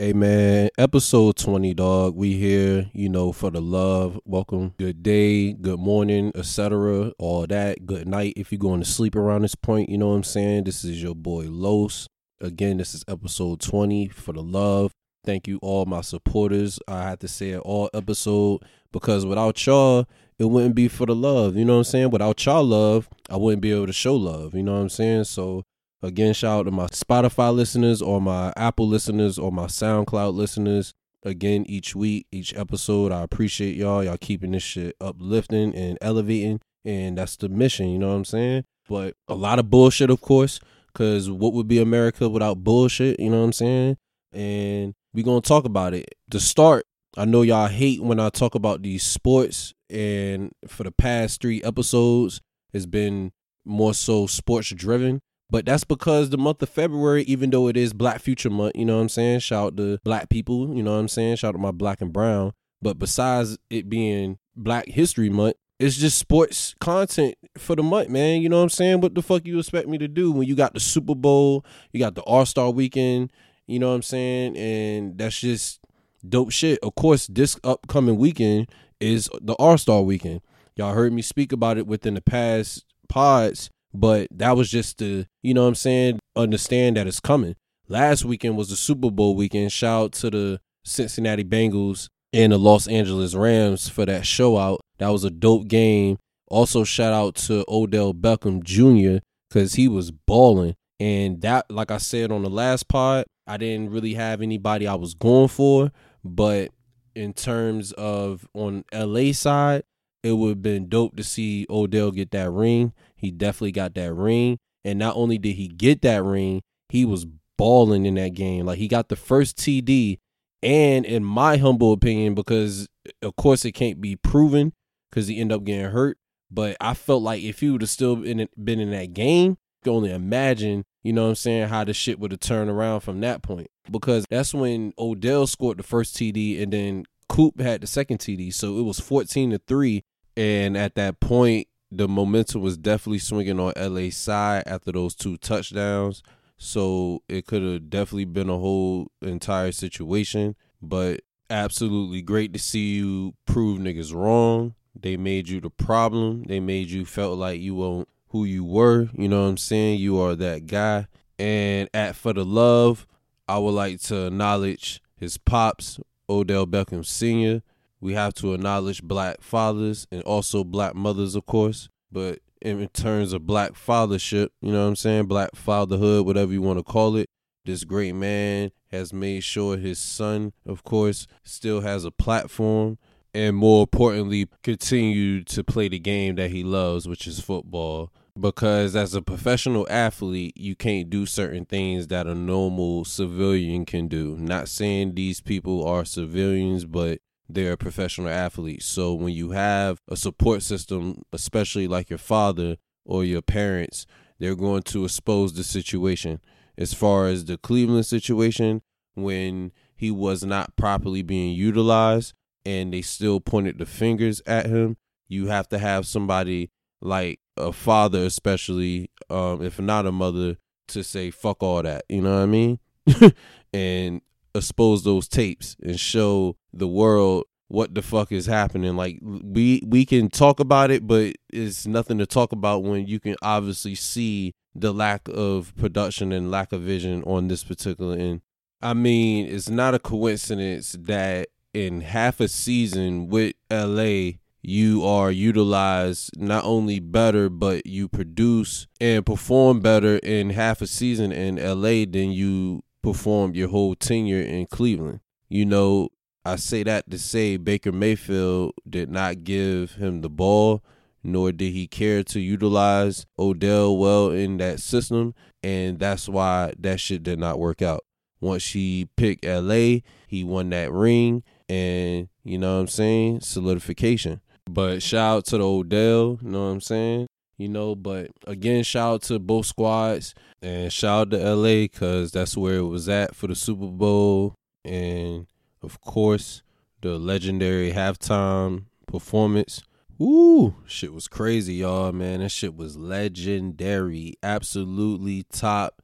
Hey man, episode 20, dog. We here, you know, for the love. Welcome. Good day, good morning, etc. All that. Good night if you're going to sleep around this point, you know what I'm saying? This is your boy Los. Again, this is episode 20 for the love. Thank you all my supporters. I have to say it all episode because without y'all, it wouldn't be for the love. You know what I'm saying? Without y'all love, I wouldn't be able to show love. You know what I'm saying? So Again, shout out to my Spotify listeners or my Apple listeners or my SoundCloud listeners. Again, each week, each episode, I appreciate y'all. Y'all keeping this shit uplifting and elevating. And that's the mission, you know what I'm saying? But a lot of bullshit, of course, because what would be America without bullshit, you know what I'm saying? And we're going to talk about it. To start, I know y'all hate when I talk about these sports. And for the past three episodes, it's been more so sports driven. But that's because the month of February, even though it is Black Future Month, you know what I'm saying? Shout out to black people, you know what I'm saying? Shout out to my black and brown. But besides it being Black History Month, it's just sports content for the month, man. You know what I'm saying? What the fuck you expect me to do when you got the Super Bowl, you got the All Star weekend, you know what I'm saying? And that's just dope shit. Of course, this upcoming weekend is the All Star weekend. Y'all heard me speak about it within the past pods but that was just to, you know what I'm saying, understand that it's coming. Last weekend was the Super Bowl weekend. Shout out to the Cincinnati Bengals and the Los Angeles Rams for that show out. That was a dope game. Also, shout out to Odell Beckham Jr. because he was balling. And that, like I said on the last pod, I didn't really have anybody I was going for. But in terms of on LA side, it would have been dope to see Odell get that ring. He definitely got that ring. And not only did he get that ring, he was balling in that game. Like he got the first TD. And in my humble opinion, because of course it can't be proven because he ended up getting hurt. But I felt like if he would have still been in, been in that game, you can only imagine, you know what I'm saying, how the shit would have turned around from that point. Because that's when Odell scored the first TD and then Coop had the second TD. So it was 14 to 3 and at that point, the momentum was definitely swinging on LA side after those two touchdowns. So it could have definitely been a whole entire situation. But absolutely great to see you prove niggas wrong. They made you the problem. They made you felt like you weren't who you were. You know what I'm saying? You are that guy. And at For the Love, I would like to acknowledge his pops, Odell Beckham Sr., we have to acknowledge black fathers and also black mothers, of course. But in terms of black fathership, you know what I'm saying? Black fatherhood, whatever you want to call it. This great man has made sure his son, of course, still has a platform and more importantly, continue to play the game that he loves, which is football. Because as a professional athlete, you can't do certain things that a normal civilian can do. Not saying these people are civilians, but they're professional athletes. So when you have a support system, especially like your father or your parents, they're going to expose the situation. As far as the Cleveland situation, when he was not properly being utilized and they still pointed the fingers at him, you have to have somebody like a father, especially um, if not a mother, to say fuck all that. You know what I mean? and expose those tapes and show the world what the fuck is happening. Like we we can talk about it, but it's nothing to talk about when you can obviously see the lack of production and lack of vision on this particular end. I mean, it's not a coincidence that in half a season with LA, you are utilized not only better, but you produce and perform better in half a season in LA than you performed your whole tenure in Cleveland. You know, I say that to say Baker Mayfield did not give him the ball, nor did he care to utilize Odell well in that system, and that's why that shit did not work out. Once he picked LA, he won that ring, and you know what I'm saying? Solidification. But shout out to the Odell, you know what I'm saying? You know, but again, shout out to both squads and shout out to LA because that's where it was at for the Super Bowl. And of course, the legendary halftime performance. Woo, shit was crazy, y'all, man. That shit was legendary. Absolutely top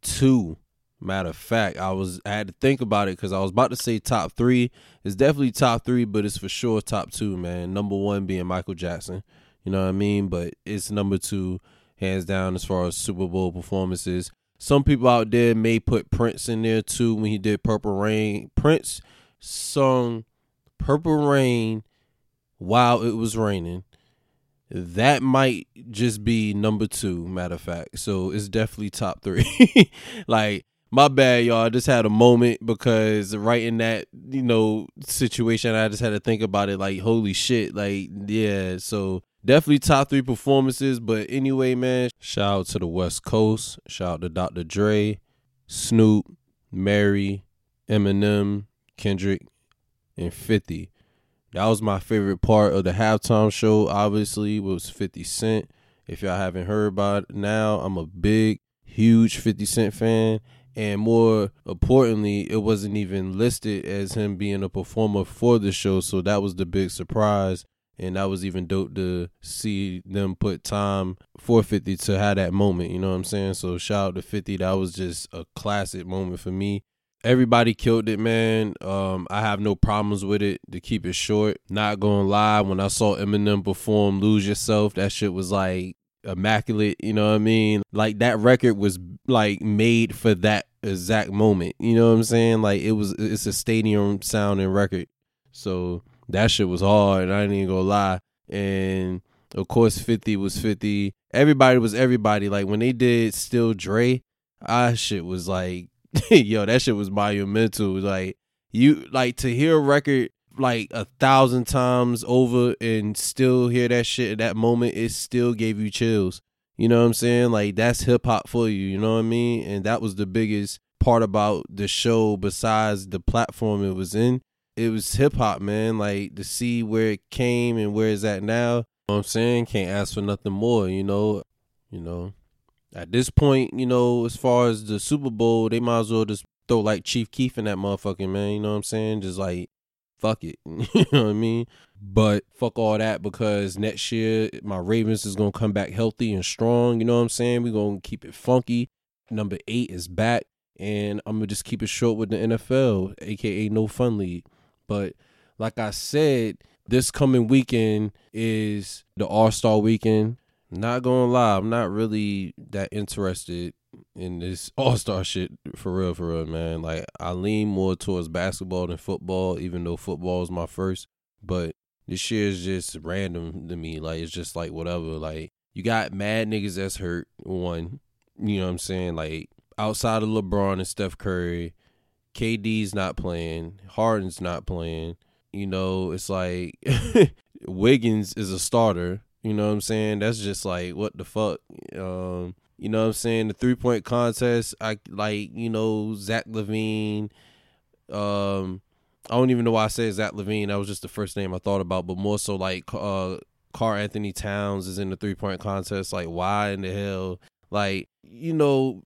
two Matter of fact, I was I had to think about it because I was about to say top three. It's definitely top three, but it's for sure top two, man. Number one being Michael Jackson. You know what I mean? But it's number two, hands down, as far as Super Bowl performances. Some people out there may put Prince in there too when he did Purple Rain. Prince sung Purple Rain while it was raining. That might just be number two, matter of fact. So it's definitely top three. like my bad, y'all. I just had a moment because right in that, you know, situation, I just had to think about it like, holy shit. Like, yeah. So definitely top three performances. But anyway, man, shout out to the West Coast. Shout out to Dr. Dre, Snoop, Mary, Eminem, Kendrick, and 50. That was my favorite part of the halftime show, obviously, was 50 Cent. If y'all haven't heard about it now, I'm a big, huge 50 Cent fan and more importantly it wasn't even listed as him being a performer for the show so that was the big surprise and that was even dope to see them put time for 50 to have that moment you know what i'm saying? So shout out to 50 that was just a classic moment for me. Everybody killed it man. Um i have no problems with it to keep it short. Not gonna lie when i saw eminem perform lose yourself that shit was like immaculate you know what i mean? Like that record was like made for that exact moment you know what i'm saying? Like it was it's a stadium sounding record. So that shit was hard and i ain't even gonna lie and of course 50 was 50 everybody was everybody like when they did still dre I shit was like yo that shit was monumental like you like to hear a record like a thousand times over and still hear that shit at that moment, it still gave you chills. You know what I'm saying? Like that's hip hop for you, you know what I mean? And that was the biggest part about the show besides the platform it was in. It was hip hop, man. Like to see where it came and where it's at now. You know I'm saying? Can't ask for nothing more, you know. You know. At this point, you know, as far as the Super Bowl, they might as well just throw like Chief Keef in that motherfucking man, you know what I'm saying? Just like fuck it. you know what I mean? But fuck all that because next year my Ravens is gonna come back healthy and strong. You know what I'm saying? We're gonna keep it funky. Number eight is back, and I'm gonna just keep it short with the NFL, aka No Fun League. But like I said, this coming weekend is the All Star weekend. Not gonna lie, I'm not really that interested in this all star shit for real, for real, man. Like I lean more towards basketball than football, even though football is my first. But this year is just random to me. Like it's just like whatever. Like you got mad niggas that's hurt. One, you know what I'm saying? Like outside of LeBron and Steph Curry, KD's not playing, Harden's not playing. You know, it's like Wiggins is a starter. You know what I'm saying? That's just like what the fuck. Um, you know what I'm saying? The three point contest, I like, you know, Zach LaVine. Um, I don't even know why I said Zach LaVine. That was just the first name I thought about, but more so like uh Karl-Anthony Towns is in the three point contest. Like, why in the hell? Like, you know,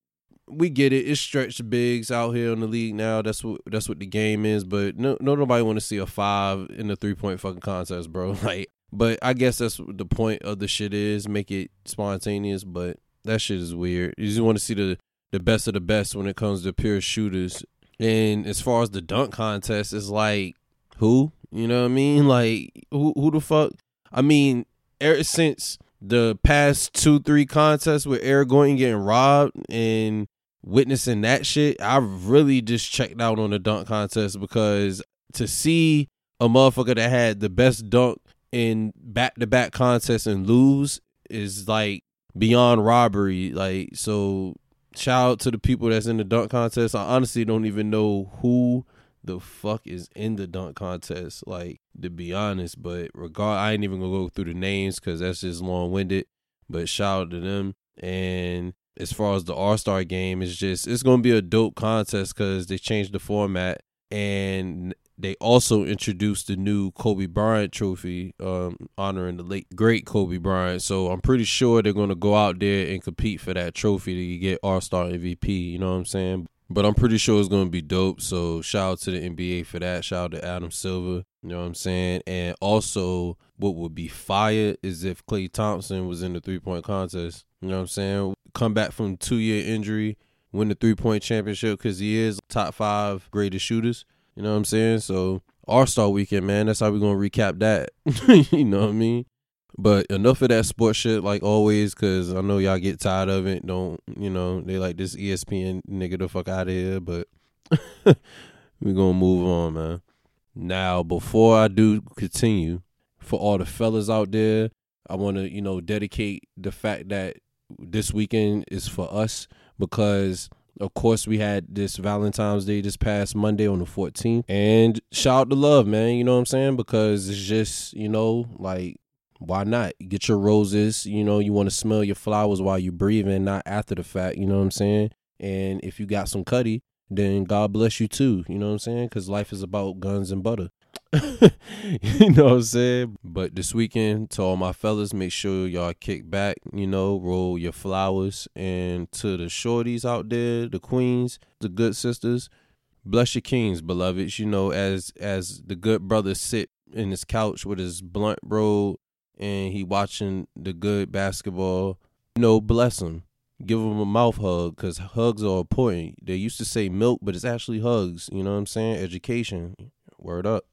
we get it. It's stretched bigs out here in the league now. That's what that's what the game is. But no, no nobody want to see a five in the three point fucking contest, bro. Like, but I guess that's the point of the shit is make it spontaneous. But that shit is weird. You just want to see the the best of the best when it comes to pure shooters. And as far as the dunk contest, it's like who? You know what I mean? Like who? Who the fuck? I mean, ever since the past two three contests with Eric Gordon getting robbed and witnessing that shit, I really just checked out on the dunk contest because to see a motherfucker that had the best dunk in back to back contests and lose is like beyond robbery. Like so, shout out to the people that's in the dunk contest. I honestly don't even know who the fuck is in the dunk contest. Like to be honest, but regard, I ain't even gonna go through the names because that's just long winded. But shout out to them. And as far as the All Star game, it's just it's gonna be a dope contest because they changed the format and they also introduced the new Kobe Bryant trophy, um, honoring the late great Kobe Bryant. So I'm pretty sure they're gonna go out there and compete for that trophy to get All Star MVP. You know what I'm saying? But I'm pretty sure it's gonna be dope. So shout out to the NBA for that. Shout out to Adam Silver. You know what I'm saying? And also, what would be fire is if Klay Thompson was in the three point contest. You know what I'm saying? Come back from two year injury win the three point championship because he is top five greatest shooters. You know what I'm saying? So All Star Weekend, man. That's how we're gonna recap that. you know what I mean? But enough of that sports shit, like always, because I know y'all get tired of it. Don't you know? They like this ESPN nigga the fuck out of here. But we gonna move on, man. Now, before I do continue, for all the fellas out there, I want to you know dedicate the fact that this weekend is for us because of course we had this Valentine's Day this past Monday on the 14th and shout out to love man you know what I'm saying? Because it's just you know like why not? Get your roses you know you want to smell your flowers while you're breathing not after the fact you know what i'm saying? And if you got some cutty then god bless you too you know what i'm saying? Because life is about guns and butter you know what i'm saying but this weekend to all my fellas make sure y'all kick back you know roll your flowers and to the shorties out there the queens the good sisters bless your kings beloveds you know as as the good brother sit in his couch with his blunt bro and he watching the good basketball, you know, bless him. Give him a mouth hug because hugs are important. They used to say milk, but it's actually hugs. You know what I'm saying? Education. Word up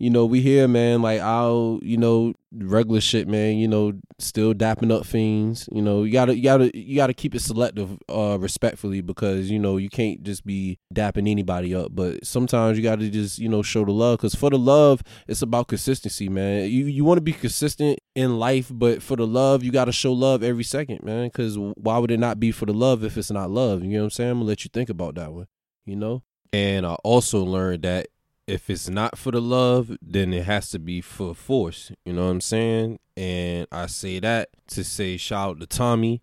you know, we here, man, like I'll, you know, regular shit, man, you know, still dapping up fiends. You know, you gotta you gotta you gotta keep it selective, uh, respectfully because, you know, you can't just be dapping anybody up. But sometimes you gotta just, you know, show the love. Cause for the love, it's about consistency, man. You you wanna be consistent in life, but for the love, you gotta show love every second, man. Cause why would it not be for the love if it's not love? You know what I'm saying? I'm gonna let you think about that one, you know? And I also learned that if it's not for the love, then it has to be for force. You know what I'm saying? And I say that to say shout out to Tommy.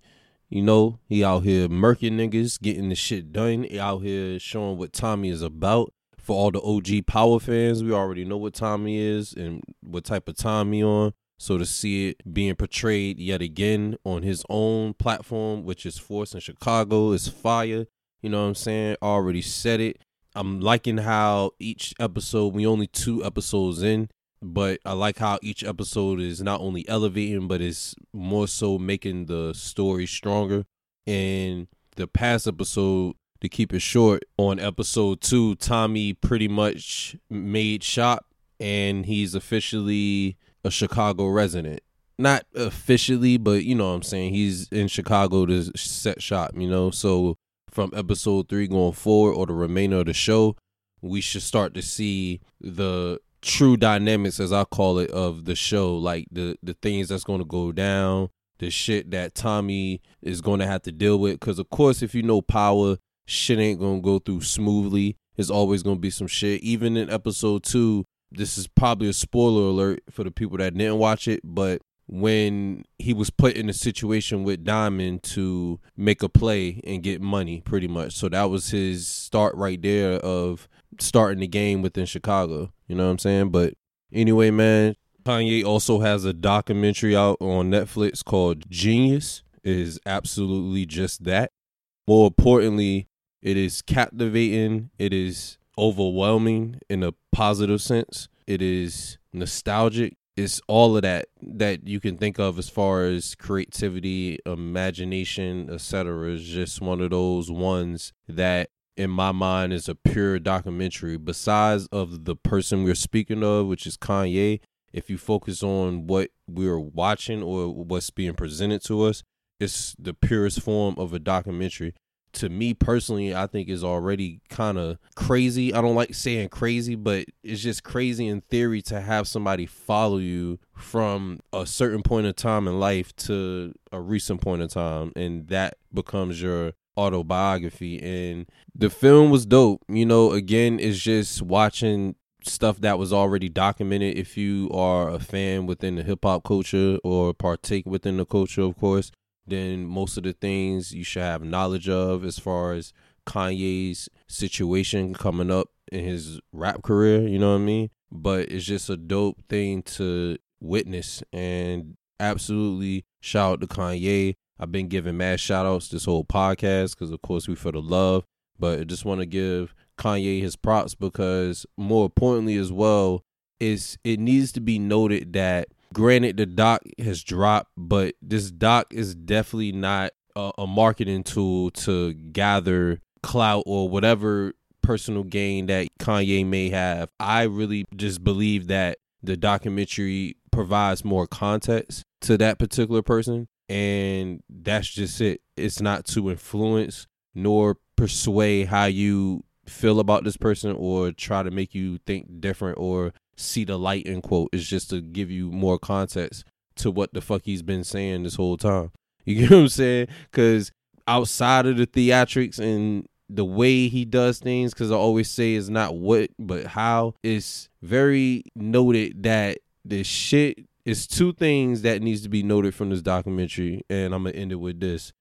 You know, he out here murking niggas, getting the shit done. He out here showing what Tommy is about. For all the OG power fans, we already know what Tommy is and what type of Tommy on. So to see it being portrayed yet again on his own platform, which is Force in Chicago, is fire. You know what I'm saying? Already said it. I'm liking how each episode we only two episodes in, but I like how each episode is not only elevating but it's more so making the story stronger. And the past episode, to keep it short, on episode two, Tommy pretty much made shop and he's officially a Chicago resident. Not officially, but you know what I'm saying. He's in Chicago to set shop, you know. So from episode three going forward or the remainder of the show, we should start to see the true dynamics, as I call it, of the show. Like the the things that's going to go down, the shit that Tommy is going to have to deal with. Because of course, if you know power, shit ain't going to go through smoothly. There's always going to be some shit. Even in episode two, this is probably a spoiler alert for the people that didn't watch it, but when he was put in a situation with Diamond to make a play and get money, pretty much. So that was his start right there of starting the game within Chicago. You know what I'm saying? But anyway, man, Kanye also has a documentary out on Netflix called Jeen-Yuhs. It is absolutely just that. More importantly, it is captivating. It is overwhelming in a positive sense. It is nostalgic it's all of that that you can think of as far as creativity, imagination, etc. is just one of those ones that in my mind is a pure documentary. Besides of the person we're speaking of, which is Kanye, if you focus on what we're watching or what's being presented to us, it's the purest form of a documentary to me personally, I think is already kind of crazy. I don't like saying crazy, but it's just crazy in theory to have somebody follow you from a certain point of time in life to a recent point of time, and that becomes your autobiography. And the film was dope. You know, again, it's just watching stuff that was already documented if you are a fan within the hip hop culture or partake within the culture, of course then most of the things you should have knowledge of as far as Kanye's situation coming up in his rap career, you know what I mean? But it's just a dope thing to witness and absolutely shout out to Kanye. I've been giving mad shout outs this whole podcast because of course we for the love, but I just want to give Kanye his props because more importantly as well is it needs to be noted that Granted, the doc has dropped, but this doc is definitely not a, a marketing tool to gather clout or whatever personal gain that Kanye may have. I really just believe that the documentary provides more context to that particular person and that's just it. It's not to influence nor persuade how you feel about this person or try to make you think different or see the light in quote. is just to give you more context to what the fuck he's been saying this whole time. You get what I'm saying? Because outside of the theatrics and the way he does things, because I always say it's not what but how, it's very noted that the shit is two things that needs to be noted from this documentary, and I'm gonna end it with this.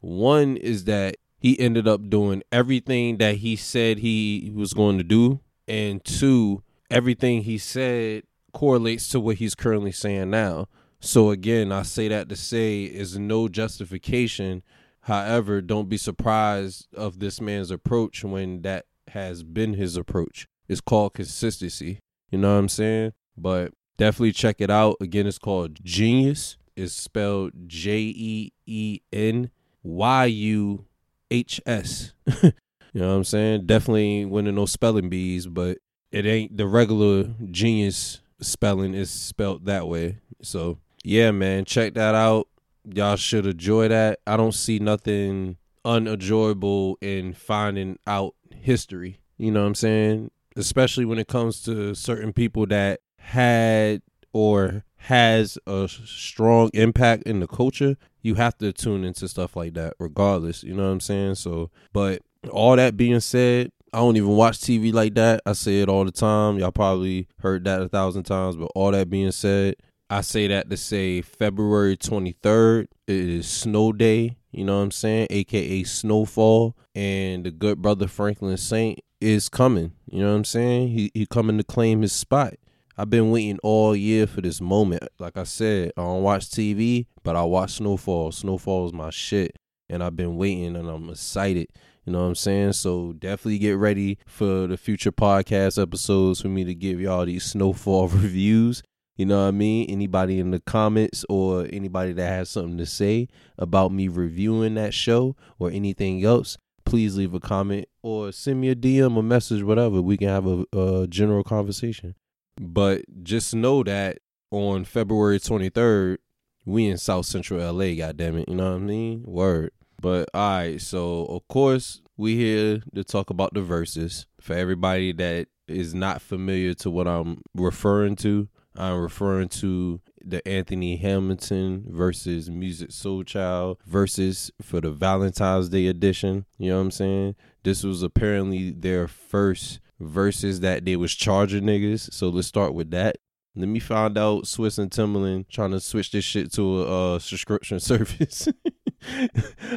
One is that he ended up doing everything that he said he was going to do, and two, everything he said correlates to what he's currently saying now. So again, I say that to say is no justification. However, don't be surprised of this man's approach when that has been his approach. It's called consistency. You know what I'm saying? But definitely check it out. Again, it's called Jeen-Yuhs. It's spelled J E E N Y U H S. You know what I'm saying? Definitely winning those spelling bees, but it ain't the regular genius spelling is spelled that way. So yeah, man, check that out. Y'all should enjoy that. I don't see nothing unenjoyable in finding out history. You know what I'm saying? Especially when it comes to certain people that had or has a strong impact in the culture, you have to tune into stuff like that regardless. You know what I'm saying? So, but all that being said, I don't even watch TV like that. I say it all the time. Y'all probably heard that a thousand times, but all that being said, I say that to say February 23rd, it is snow day, you know what I'm saying? AKA snowfall. And the good brother Franklin Saint is coming. You know what I'm saying? He he coming to claim his spot. I've been waiting all year for this moment. Like I said, I don't watch TV, but I watch Snowfall. Snowfall is my shit. And I've been waiting and I'm excited. You know what I'm saying? So definitely get ready for the future podcast episodes for me to give y'all these Snowfall reviews. You know what I mean? Anybody in the comments or anybody that has something to say about me reviewing that show or anything else, please leave a comment or send me a DM, a message, whatever. We can have a, a general conversation. But just know that on February 23rd, we in South Central LA, goddamn it. You know what I mean? Word. But all right, so of course we here to talk about the verses. For everybody that is not familiar to what I'm referring to, I'm referring to the Anthony Hamilton versus Musiq Soulchild versus for the Valentine's Day edition. You know what I'm saying? This was apparently their first verses that they was charging niggas. So let's start with that. Let me find out Swizz and Timbaland trying to switch this shit to a uh, subscription service.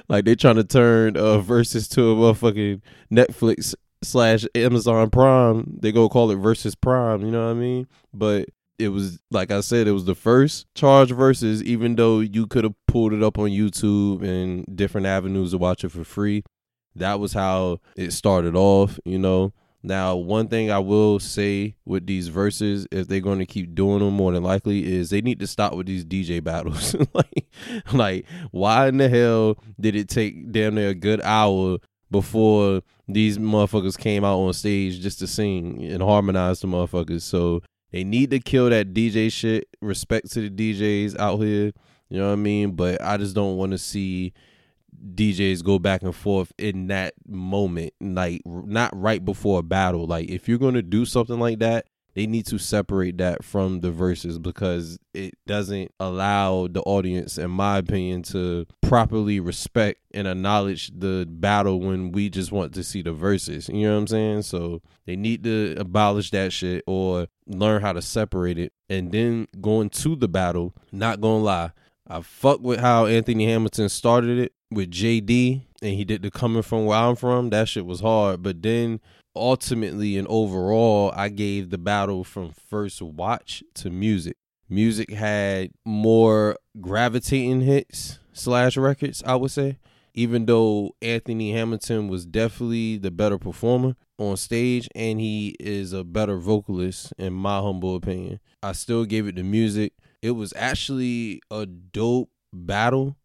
Like they trying to turn uh versus to a motherfucking Netflix slash Amazon Prime. They go call it versus Prime. You know what I mean? But it was like I said, it was the first charge versus. Even though you could have pulled it up on YouTube and different avenues to watch it for free, that was how it started off. You know. Now, one thing I will say with these verses, if they're going to keep doing them, more than likely, is they need to stop with these DJ battles. like, like, why in the hell did it take damn near a good hour before these motherfuckers came out on stage just to sing and harmonize the motherfuckers? So they need to kill that DJ shit. Respect to the DJs out here, you know what I mean? But I just don't want to see DJs go back and forth in that moment, like not right before a battle. Like if you're gonna do something like that, they need to separate that from the verses because it doesn't allow the audience, in my opinion, to properly respect and acknowledge the battle when we just want to see the verses. You know what I'm saying? So they need to abolish that shit or learn how to separate it and then going to the battle. Not gonna lie. I fuck with how Anthony Hamilton started it with JD and he did the coming from where I'm from. That shit was hard. But then ultimately and overall, I gave the battle from first watch to Musiq. Musiq had more gravitating hits slash records, I would say. Even though Anthony Hamilton was definitely the better performer on stage and he is a better vocalist, in my humble opinion, I still gave it to Musiq. It was actually a dope battle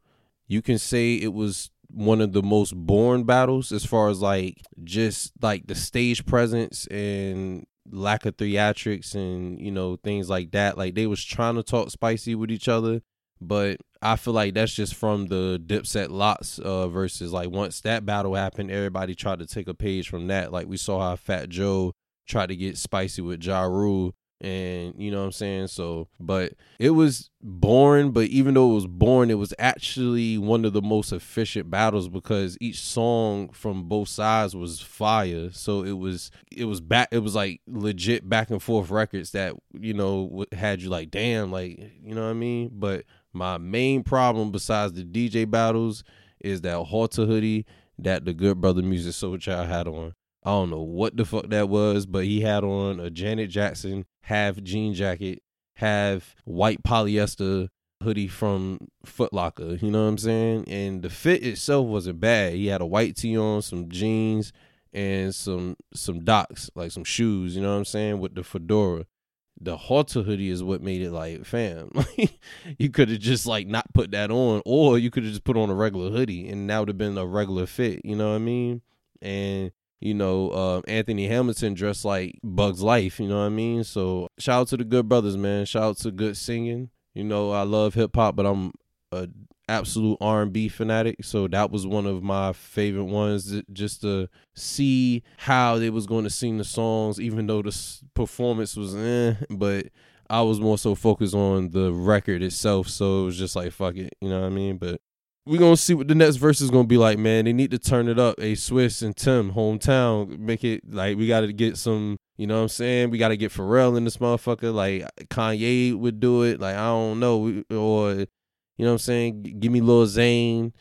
you can say it was one of the most boring battles as far as like just like the stage presence and lack of theatrics and you know things like that like they was trying to talk spicy with each other but I feel like that's just from the Dipset LOX uh, versus like once that battle happened, everybody tried to take a page from that. Like we saw how Fat Joe tried to get spicy with Ja Rule and you know what I'm saying? So, but it was boring, but even though it was boring, it was actually one of the most efficient battles because each song from both sides was fire. So it was it was back it was like legit back and forth records that, you know, had you like damn, like, you know what I mean? But my main problem besides the DJ battles is that halter hoodie that the Good Brother Musiq Soulchild had on. I don't know what the fuck that was, but he had on a Janet Jackson half jean jacket, half white polyester hoodie from Footlocker. You know what I'm saying? And the fit itself wasn't bad. He had a white tee on, some jeans, and some some docs, like some shoes. You know what I'm saying? With the fedora. The halter hoodie is what made it like, fam. you could have just like not put that on, or you could have just put on a regular hoodie, and that would have been a regular fit. You know what I mean? And you know, uh, Anthony Hamilton dressed like Bugs Life, you know what I mean? So shout out to the good brothers, man. Shout out to good singing. You know, I love hip hop, but I'm a absolute R&B fanatic, so that was one of my favorite ones just to see how they was going to sing the songs even though the performance was eh, but I was more so focused on the record itself, so it was just like fuck it, you know what I mean? But we gonna see what the next verse is gonna be like, man. They need to turn it up. A Swizz and Tim, hometown, make it like we gotta get some. You know what I'm saying? We gotta get Pharrell in this motherfucker. Like Kanye would do it. Like I don't know, or you know what I'm saying? Give me Lil Zane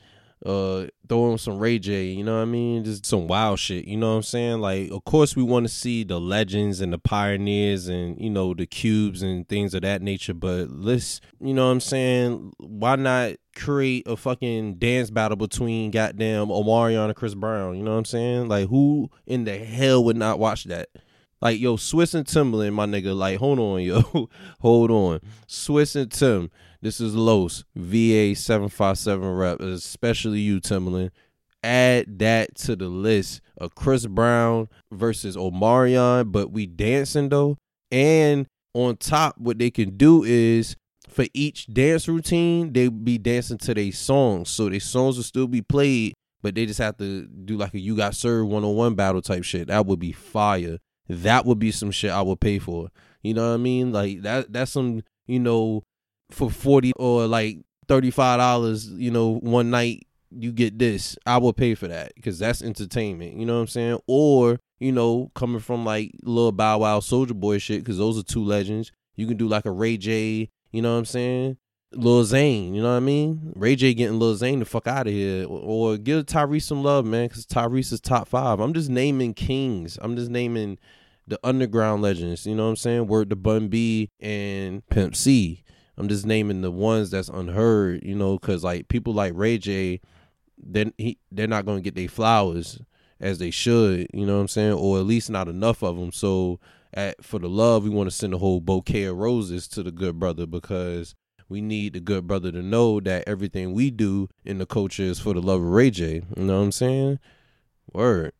uh throw in some Ray J, you know what I mean? Just some wild shit, you know what I'm saying? Like of course we want to see the legends and the pioneers and you know the cubes and things of that nature, but let's you know what I'm saying, why not create a fucking dance battle between goddamn Omarion and Chris Brown, you know what I'm saying? Like who in the hell would not watch that? Like yo, Swizz and Timbaland, my nigga. Like hold on, yo, hold on. Swizz and Tim, this is Los VA seven five seven rep, especially you, Timbaland. Add that to the list of Chris Brown versus Omarion, but we dancing though. And on top, what they can do is for each dance routine, they be dancing to their songs. So their songs will still be played, but they just have to do like a you got served one on one battle type shit. That would be fire. That would be some shit I would pay for. You know what I mean? Like that that's some, you know, for 40 or like $35, you know, one night you get this. I will pay for that because that's entertainment. You know what I'm saying? Or, you know, coming from like little Bow Wow Soulja Boy shit because those are two legends. You can do like a Ray J, you know what I'm saying? Lil Zane, you know what I mean? Ray J getting Lil Zane the fuck out of here. Or, or give Tyrese some love, man, because Tyrese is top five. I'm just naming kings. I'm just naming the underground legends, you know what I'm saying? Word to Bun B and Pimp C. I'm just naming the ones that's unheard, you know, because like people like Ray J, then he they're not gonna get their flowers as they should, you know what I'm saying, or at least not enough of them. So at for the love, we want to send a whole bouquet of roses to the good brother because we need the good brother to know that everything we do in the culture is for the love of Ray J. You know what I'm saying? Word.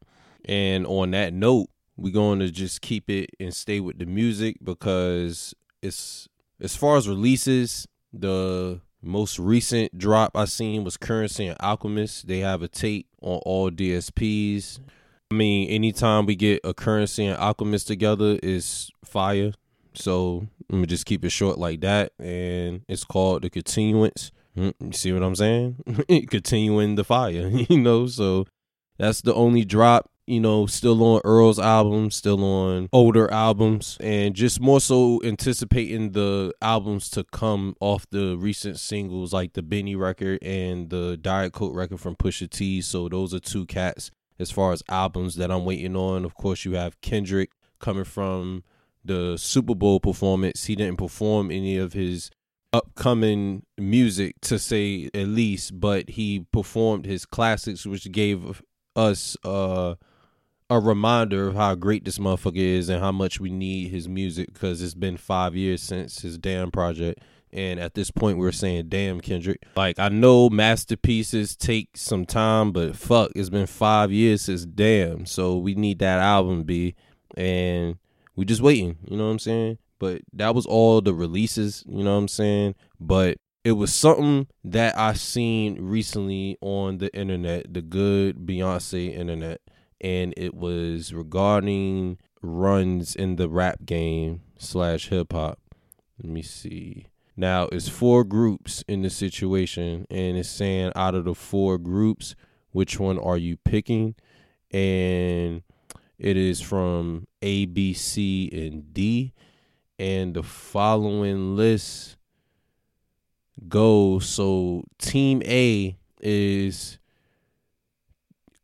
And on that note, we're going to just keep it and stay with the music because it's as far as releases, the most recent drop I seen was Curren$y and Alchemist. They have a tape on all DSPs. I mean, anytime we get a Curren$y and Alchemist together is fire. So let me just keep it short like that. And it's called The Continuance. Hmm, you see what I'm saying? Continuing the fire, you know? So that's the only drop you know, still on Earl's albums, still on older albums, and just more so anticipating the albums to come off the recent singles like the Benny record and the Diet Coke record from Pusha T. So those are two cats as far as albums that I'm waiting on. Of course, you have Kendrick coming from the Super Bowl performance. He didn't perform any of his upcoming music to say at least, but he performed his classics, which gave us uh a reminder of how great this motherfucker is and how much we need his music because it's been five years since his damn project And at this point, we're saying, damn, Kendrick. Like, I know masterpieces take some time, but fuck, it's been five years since damn. So we need that album, B. And we just waiting, you know what I'm saying? But that was all the releases, you know what I'm saying? But it was something that I seen recently on the internet, the good Beyonce internet, and it was regarding runs in the rap game slash hip hop. Let me see. Now it's four groups in the situation, and it's saying out of the four groups, which one are you picking? And it is from A, B, C, and D. And the following list goes so Team A is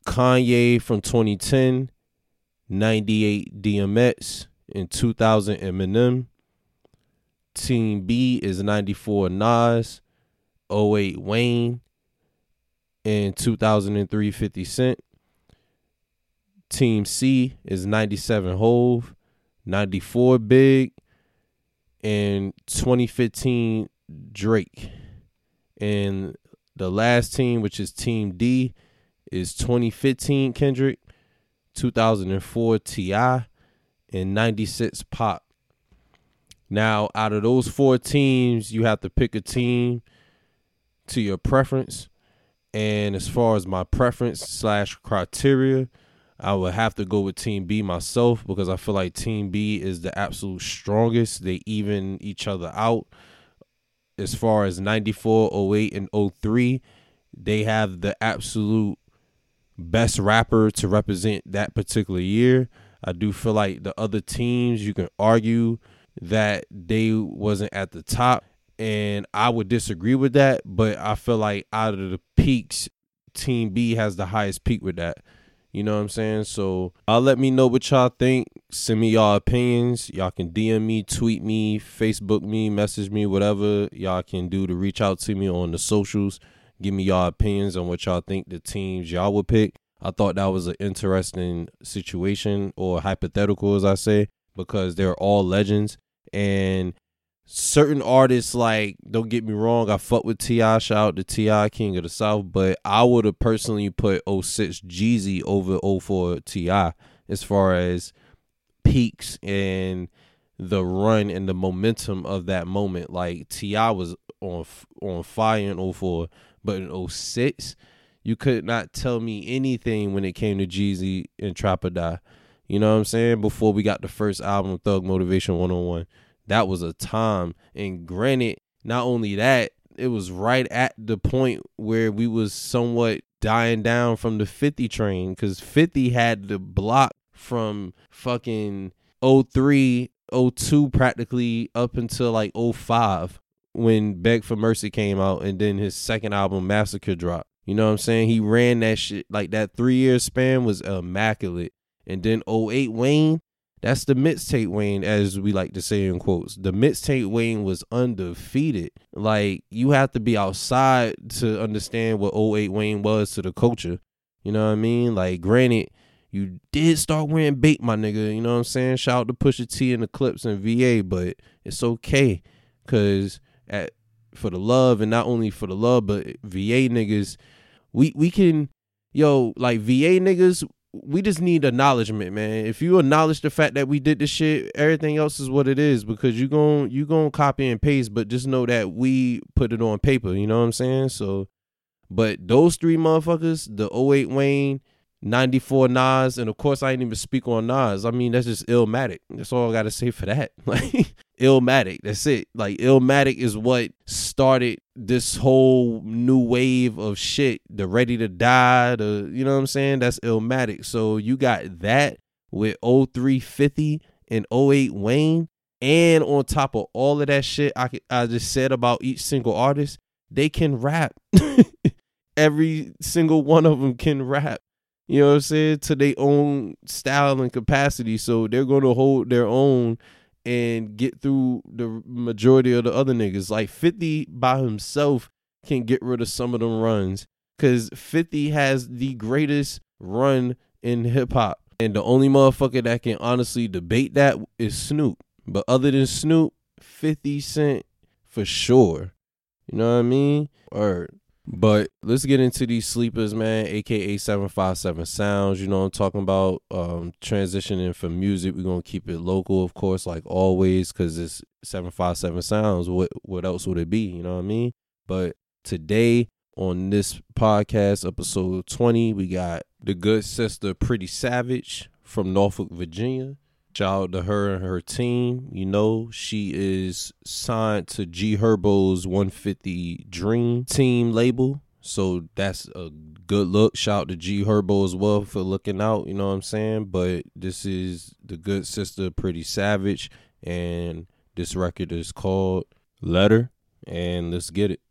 Kanye from 2010, 98 DMX, in 2000 Eminem. Team B is 94 Nas, 08 Wayne, and 2003 50 Cent. Team C is 97 Hove, 94 Big, and 2015 Drake. And the last team, which is Team D, is 2015 Kendrick, 2004 T.I., and 96 Pop. Now, out of those four teams, you have to pick a team to your preference. And as far as my preference slash criteria, I would have to go with Team B myself because I feel like Team B is the absolute strongest. They even each other out. As far as 94, 08, and 03, they have the absolute best rapper to represent that particular year. I do feel like the other teams you can argue that they wasn't at the top and I would disagree with that, but I feel like out of the peaks, Team B has the highest peak with that. You know what I'm saying? So I'll let me know what y'all think. Send me y'all opinions. Y'all can DM me, tweet me, Facebook me, message me, whatever y'all can do to reach out to me on the socials. Give me y'all opinions on what y'all think the teams y'all would pick. I thought that was an interesting situation or hypothetical, as I say, because they're all legends and certain artists like don't get me wrong i fuck with T.I. shout out to T.I. king of the south but i would have personally put 06 jeezy over 04 T.I. as far as peaks and the run and the momentum of that moment like T.I. was on on fire in 04 but in 06 you could not tell me anything when it came to jeezy and trap or die you know what I'm saying? Before we got the first album, Thug Motivation 101. That was a time. And granted, not only that, it was right at the point where we was somewhat dying down from the 50 train because 50 had the block from fucking 03 02 practically up until like 05 when Beg for Mercy came out and then his second album Massacre dropped. You know what I'm saying? He ran that shit like that 3 year span was immaculate. And then 08 Wayne, that's the mixtape Wayne, as we like to say in quotes. The mixtape Wayne was undefeated. Like you have to be outside to understand what 08 Wayne was to the culture. You know what I mean? Like, granted, you did start wearing bait, my nigga. You know what I'm saying? Shout out to Pusha T and the Clipse and VA, but it's okay, cause at for the love and not only for the love, but VA niggas, we we can, yo, like VA niggas, we just need acknowledgement, man. If you acknowledge the fact that we did this shit, everything else is what it is because you gon' you gon' copy and paste, but just know that we put it on paper, you know what I'm saying? So but those three motherfuckers, the 08 Wayne, 94 Nas, and of course I ain't even speak on Nas. I mean, that's just Illmatic. That's all I gotta say for that. Like Illmatic. That's it. Like Illmatic is what started this whole new wave of shit. The ready to die, the you know what I'm saying? That's Illmatic. So you got that with 0350 and 08 Wayne. And on top of all of that shit I, I just said about each single artist, they can rap. Every single one of them can rap you know what I'm saying, to their own style and capacity. So they're going to hold their own and get through the majority of the other niggas. Like 50 by himself can get rid of some of them runs because 50 has the greatest run in hip hop. And the only motherfucker that can honestly debate that is Snoop. But other than Snoop, 50 Cent, for sure. You know what I mean? Or but let's get into these sleepers, man. AKA seven five seven sounds. You know I'm talking about. Um, transitioning from music, we're gonna keep it local, of course, like always, because it's seven five seven sounds. What what else would it be? You know what I mean? But today on this podcast, episode twenty, we got the good sister, Pretty Savage from Norfolk, Virginia. Shout out to her and her team. You know, she is signed to G Herbo's 150 Dream Team label. So that's a good look. Shout out to G Herbo as well for looking out, you know what I'm saying? But this is the good sister, Pretty Savage. And this record is called Letter. And let's get it.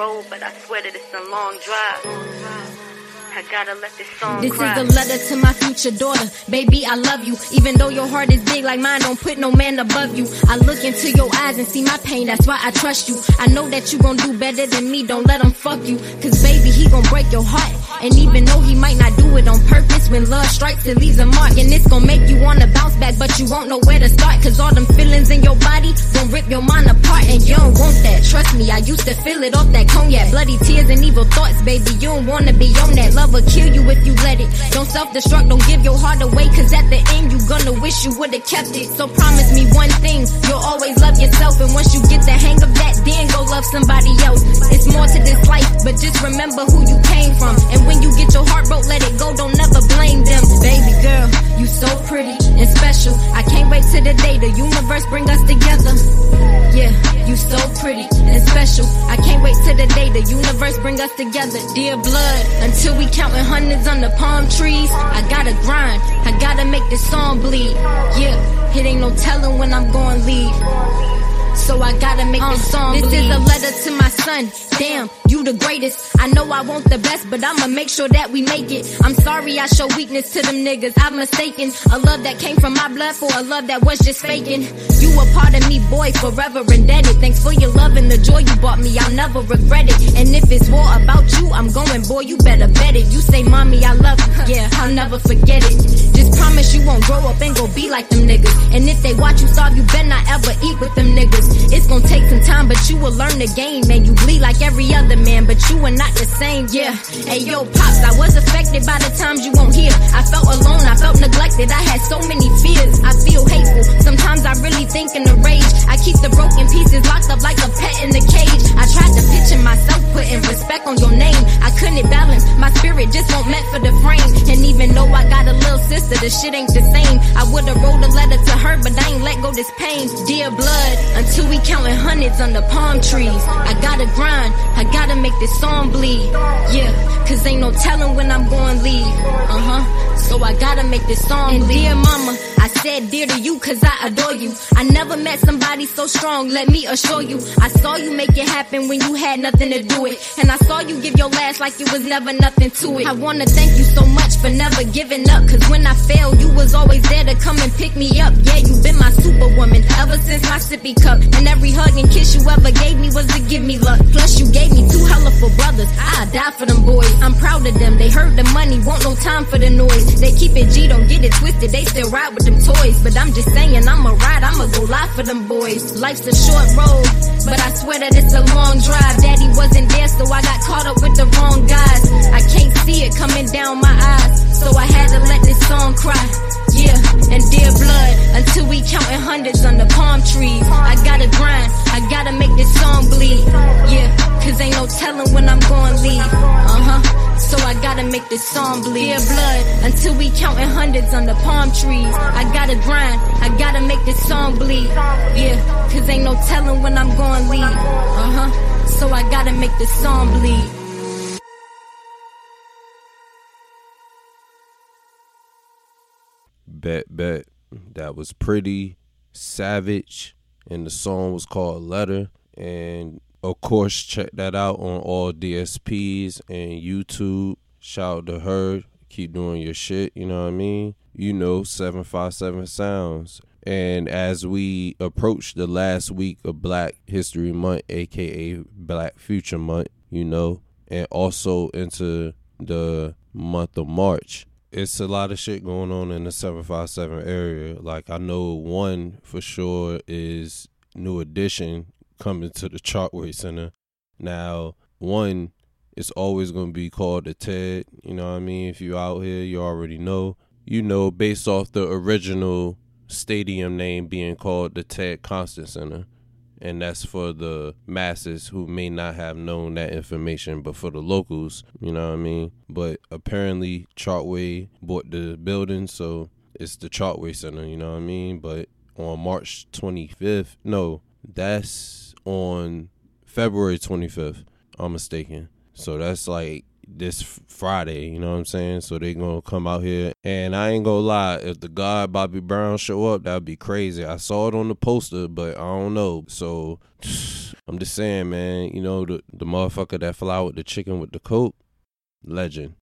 Road, but I swear that it's a long drive. I gotta let this song This cry. is a letter to my future daughter. Baby, I love you. Even though your heart is big like mine, don't put no man above you. I look into your eyes and see my pain, that's why I trust you. I know that you gon' do better than me, don't let him fuck you. Cause baby, he gon' break your heart. And even though he might not do it on purpose, when love strikes, it leaves a mark. And it's gon' make you wanna bounce back, but you won't know where to start. Cause all them feelings in your body gon' rip your mind apart. And you don't want that. Trust me, I used to feel it off that cognac. Bloody tears and evil thoughts, baby. You don't wanna be on that. Love will kill you if you let it. Don't self-destruct, don't give your heart away. Cause at the end, you gonna wish you would've kept it. So promise me one thing, you'll always love yourself. And once you get the hang of that, then go love somebody else. It's more to this life, but just remember who you came from. And when you get your heart broke, let it go, don't never blame them. Baby girl, you so pretty and special. I can't wait till the day the universe bring us together. Yeah, you so pretty and special. I can't wait till the day the universe bring us together. Dear blood, until we counting hundreds on the palm trees. I gotta grind, I gotta make this song bleed. Yeah, it ain't no telling when I'm gonna leave. So I gotta make this song. Uh, this is a letter to my son. Damn, you the greatest. I know I want the best, but I'ma make sure that we make it. I'm sorry I show weakness to them niggas. I'm mistaken. A love that came from my blood for a love that was just faking. You a part of me, boy, forever indebted. Thanks for your love and the joy you brought me. I'll never regret it. And if it's war about you, I'm going, boy, you better bet it. You say, mommy, I love you. Yeah, I'll never forget it. Just promise you won't grow up and go be like them niggas. And if they watch you starve, you better not ever eat with them niggas. It's gonna take some time, but you will learn the game. And you bleed like every other man, but you are not the same. Yeah. Hey, yo, pops, I was affected by the times you won't hear. I felt alone, I felt neglected. I had so many fears. I feel hateful. Sometimes I really think in a rage. I keep the broken pieces locked up like a pet in the cage. I tried to picture myself putting respect on your name. I couldn't balance. My spirit just won't meant for the frame. And even though I got a little sister, the shit ain't the same. I would've wrote a letter to her, but I ain't let go this pain. Dear blood, until we counting hundreds under palm trees. I gotta grind, I gotta make this song bleed. Yeah, cause ain't no telling when I'm gonna leave. Uh huh. So I gotta make this song and bleed. Dear mama, I said dear to you cause I adore you. I never met somebody so strong, let me assure you. I saw you make it happen when you had nothing to do it. And I saw you give your last like it was never nothing to it. I wanna thank you so much for never giving up. Cause when I failed, you was always there to come and pick me up. Yeah, you've been my superwoman ever since my sippy cup. And every hug and kiss you ever gave me was to give me luck. Plus you gave me two hellifu brothers. I die for them boys. I'm proud of them. They heard the money, want no time for the noise. They keep it G, don't get it twisted. They still ride with them toys. But I'm just saying, I'ma ride, I'ma go live for them boys. Life's a short road, but I swear that it's a long drive. Daddy wasn't there, so I got caught up with the wrong guys. I can't see it coming down my eyes, so I had to let this song cry. Yeah, and dear blood, until we counting hundreds on the palm trees. I gotta grind, I gotta make this song bleed. Yeah, cause ain't no telling when I'm gonna leave. Uh huh. So I gotta make this song bleed. Dear blood, until we counting hundreds on the palm trees. I gotta grind, I gotta make this song bleed. Yeah, cause ain't no telling when I'm gonna leave. Uh huh. So I gotta make this song bleed. Bet, bet. That was pretty savage. And the song was called Letter. And of course, check that out on all DSPs and YouTube. Shout out to her. Keep doing your shit, you know what I mean? You know, 757 Sounds. And as we approach the last week of Black History Month, aka Black Future Month, you know, and also into the month of March, it's a lot of shit going on in the 757 area. Like I know one for sure is New Edition coming to the Chartway Center. Now, one it's always going to be called the TED, you know what I mean? If you out here, you already know. You know based off the original stadium name being called the Ted Constant Center and that's for the masses who may not have known that information, but for the locals, you know what I mean? But apparently, Chartway bought the building, so it's the Chartway Center, you know what I mean? But on March 25th, no, that's on February 25th, I'm mistaken. So that's like this Friday, you know what I'm saying? So they gonna come out here, and I ain't gonna lie, if the God Bobby Brown show up, that'd be crazy. I saw it on the poster, but I don't know. So I'm just saying, man, you know the the motherfucker that fly with the chicken with the coat, legend.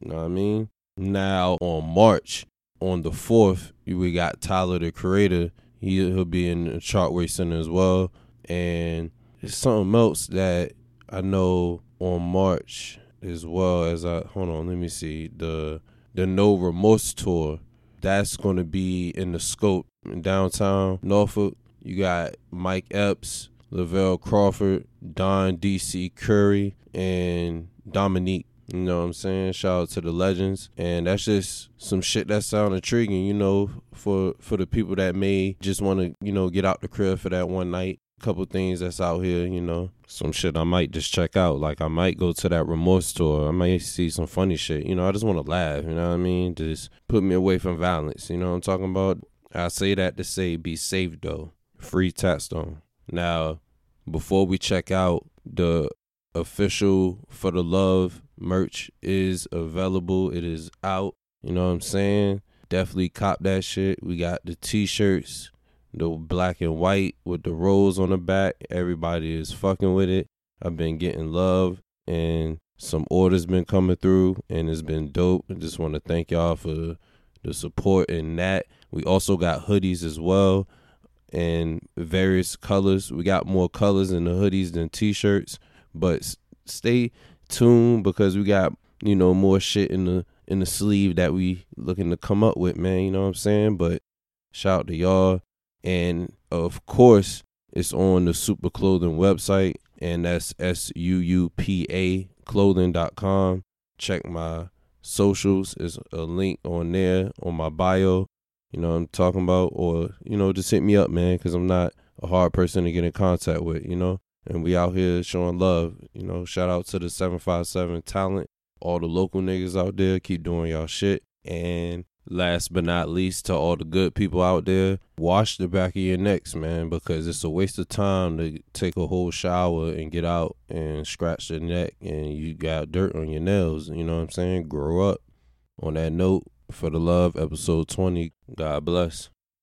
You know what I mean? Now on March on the fourth, we got Tyler the Creator. He he'll be in the Chartway Center as well, and it's something else that I know on March as well as I hold on, let me see the the No Remorse tour. That's going to be in the scope in downtown Norfolk. You got Mike Epps, Lavell Crawford, Don DC Curry, and Dominique. You know what I'm saying? Shout out to the legends. And that's just some shit that sound intriguing, you know, for for the people that may just want to, you know, get out the crib for that one night couple things that's out here, you know. Some shit I might just check out. Like I might go to that remorse tour. I might see some funny shit. You know, I just want to laugh, you know what I mean? Just put me away from violence. You know what I'm talking about? I say that to say be safe though. Free Tatstone. Now, before we check out, the official for the love merch is available. It is out. You know what I'm saying? Definitely cop that shit. We got the t-shirts the black and white with the rose on the back. Everybody is fucking with it. I've been getting love and some orders been coming through and it's been dope. I just want to thank y'all for the support in that. We also got hoodies as well and various colors. We got more colors in the hoodies than t-shirts, but stay tuned because we got, you know, more shit in the in the sleeve that we looking to come up with, man, you know what I'm saying? But shout out to y'all. And of course, it's on the Suupa Clothing website, and that's S U U P A clothing.com. Check my socials. There's a link on there on my bio. You know I'm talking about, or you know, just hit me up, man, because I'm not a hard person to get in contact with. You know, and we out here showing love. You know, shout out to the 757 talent, all the local niggas out there. Keep doing y'all shit, and last but not least to all the good people out there wash the back of your necks man because it's a waste of time to take a whole shower and get out and scratch your neck and you got dirt on your nails you know what i'm saying? Grow up. On that note for the love episode 20 god bless